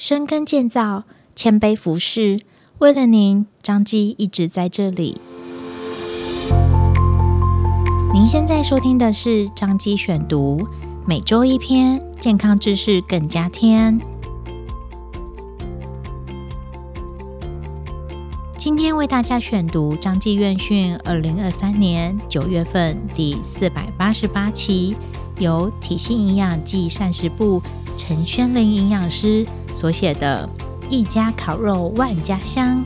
深耕建造，谦卑服侍，为了您，张基一直在这里。您现在收听的是张基选读，每周一篇健康知识更加添。今天为大家选读彰基院讯二零二三年九月份第四百八十八期，由体系营养暨膳食部陈宣玲营养师所写的“一家烤肉万家香，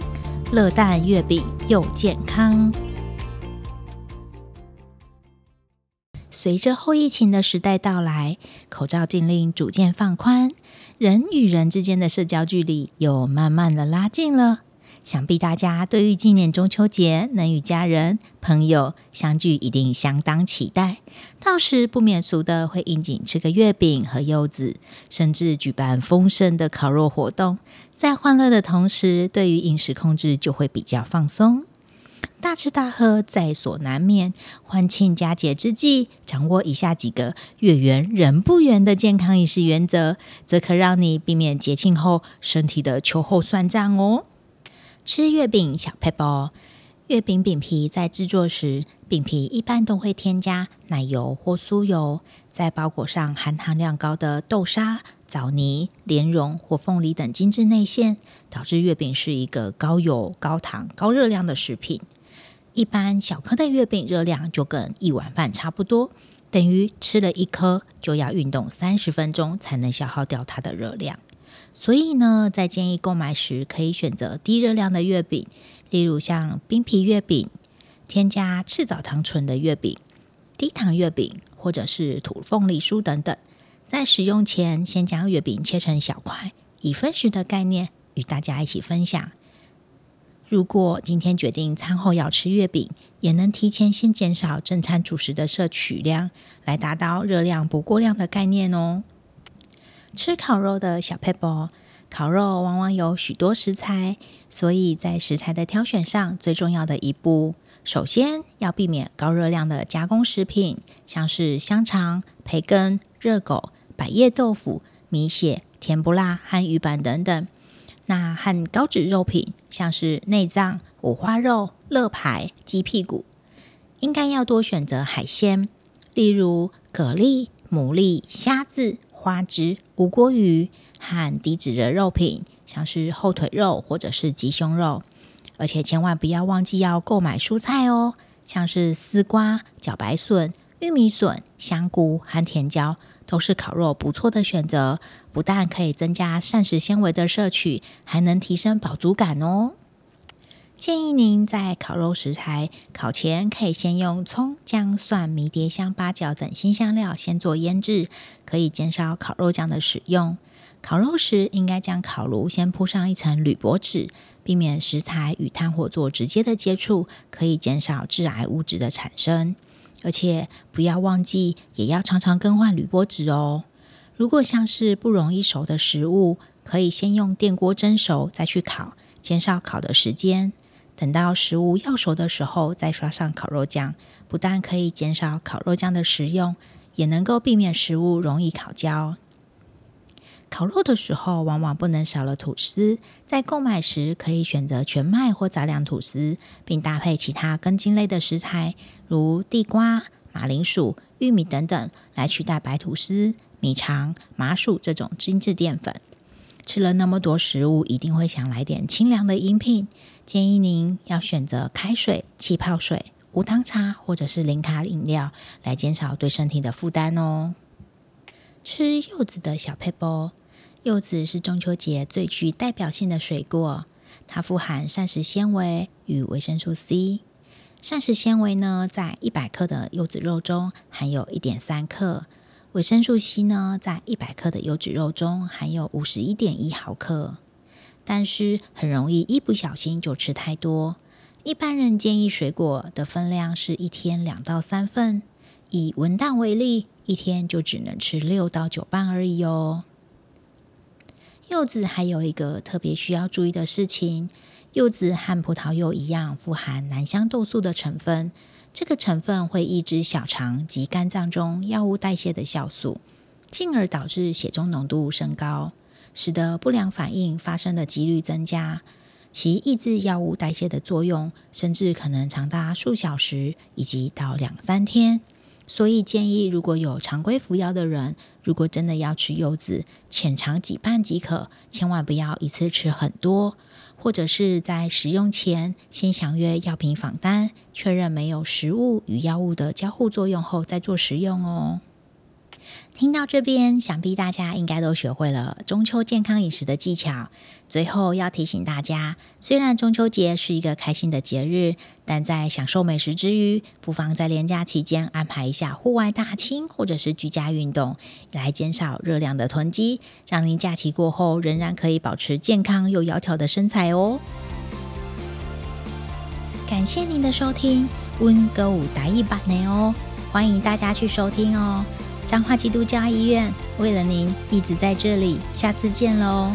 乐蛋月饼又健康”。随着后疫情的时代到来，口罩禁令逐渐放宽，人与人之间的社交距离又慢慢的拉近了。想必大家对于今年中秋节能与家人朋友相聚，一定相当期待。到时不免俗的会应景吃个月饼和柚子，甚至举办丰盛的烤肉活动。在欢乐的同时，对于饮食控制就会比较放松。大吃大喝在所难免，欢庆佳节之际，掌握以下几个月圆人不圆的健康饮食原则，则可让你避免节庆后身体的秋后算账哦。吃月饼小撇步，月饼饼皮在制作时，饼皮一般都会添加奶油或酥油，在包裹上含糖量高的豆沙、枣泥、莲蓉或凤梨等精致内馅，导致月饼是一个高油、高糖、高热量的食品。一般小颗的月饼热量就跟一碗饭差不多，等于吃了一颗就要运动三十分钟才能消耗掉它的热量。所以呢，在建议购买时，可以选择低热量的月饼，例如像冰皮月饼、添加赤藻糖醇的月饼、低糖月饼，或者是土凤梨酥等等。在使用前，先将月饼切成小块，以分食的概念与大家一起分享。如果今天决定餐后要吃月饼，也能提前先减少正餐主食的摄取量，来达到热量不过量的概念哦。吃烤肉的小撇步，烤肉往往有许多食材，所以在食材的挑选上，最重要的一步，首先要避免高热量的加工食品，像是香肠、培根、热狗、百叶豆腐、米血、甜不辣和鱼板等等。那和高脂肉品，像是内脏、五花肉、肋排、鸡屁股，应该要多选择海鲜，例如蛤蜊、牡蛎、虾子。花枝、吴郭鱼和低脂的肉品，像是后腿肉或者是鸡胸肉，而且千万不要忘记要购买蔬菜哦，像是丝瓜、茭白笋、玉米笋、香菇和甜椒，都是烤肉不错的选择。不但可以增加膳食纤维的摄取，还能提升饱足感哦。建议您在烤肉食材烤前，可以先用葱、姜、蒜、迷迭香、八角等辛香料先做腌制，可以减少烤肉酱的使用。烤肉时，应该将烤炉先铺上一层铝箔纸，避免食材与炭火做直接的接触，可以减少致癌物质的产生。而且不要忘记，也要常常更换铝箔纸哦。如果像是不容易熟的食物，可以先用电锅蒸熟再去烤，减少烤的时间。等到食物要熟的时候，再刷上烤肉酱，不但可以减少烤肉酱的食用，也能够避免食物容易烤焦。烤肉的时候，往往不能少了吐司，在购买时可以选择全麦或杂粮吐司，并搭配其他根茎类的食材，如地瓜、马铃薯、玉米等等，来取代白吐司、米肠、麻薯这种精致淀粉。吃了那么多食物，一定会想来点清凉的饮品。建议您要选择开水、气泡水、无糖茶或者是零卡饮料，来减少对身体的负担哦。吃柚子的小撇步，柚子是中秋节最具代表性的水果，它富含膳食纤维与维生素 C。膳食纤维呢，在一百克的柚子肉中含有一点三克。维生素 C 呢，在一百克的柚子肉中含有五十一点一毫克，但是很容易一不小心就吃太多。一般人建议水果的分量是一天两到三份，以文旦为例，一天就只能吃六到九瓣而已哦。柚子还有一个特别需要注意的事情，柚子和葡萄柚一样，富含南香豆素的成分。这个成分会抑制小肠及肝脏中药物代谢的酵素，进而导致血中浓度升高。使得不良反应发生的几率增加。其抑制药物代谢的作用，甚至可能长达数小时，以及到两三天。所以建议，如果有常规服药的人，如果真的要吃柚子，浅尝几瓣即可，千万不要一次吃很多，或者是在食用前先详阅药品仿单，确认没有食物与药物的交互作用后再做食用哦。听到这边，想必大家应该都学会了中秋健康饮食的技巧。最后要提醒大家，虽然中秋节是一个开心的节日，但在享受美食之余，不妨在连假期间安排一下户外大清或者是居家运动，来减少热量的囤积，让您假期过后仍然可以保持健康又窈窕的身材哦。感谢您的收听，温歌舞打一版内哦，欢迎大家去收听哦。彰化基督教医院为了您一直在这里，下次见喽。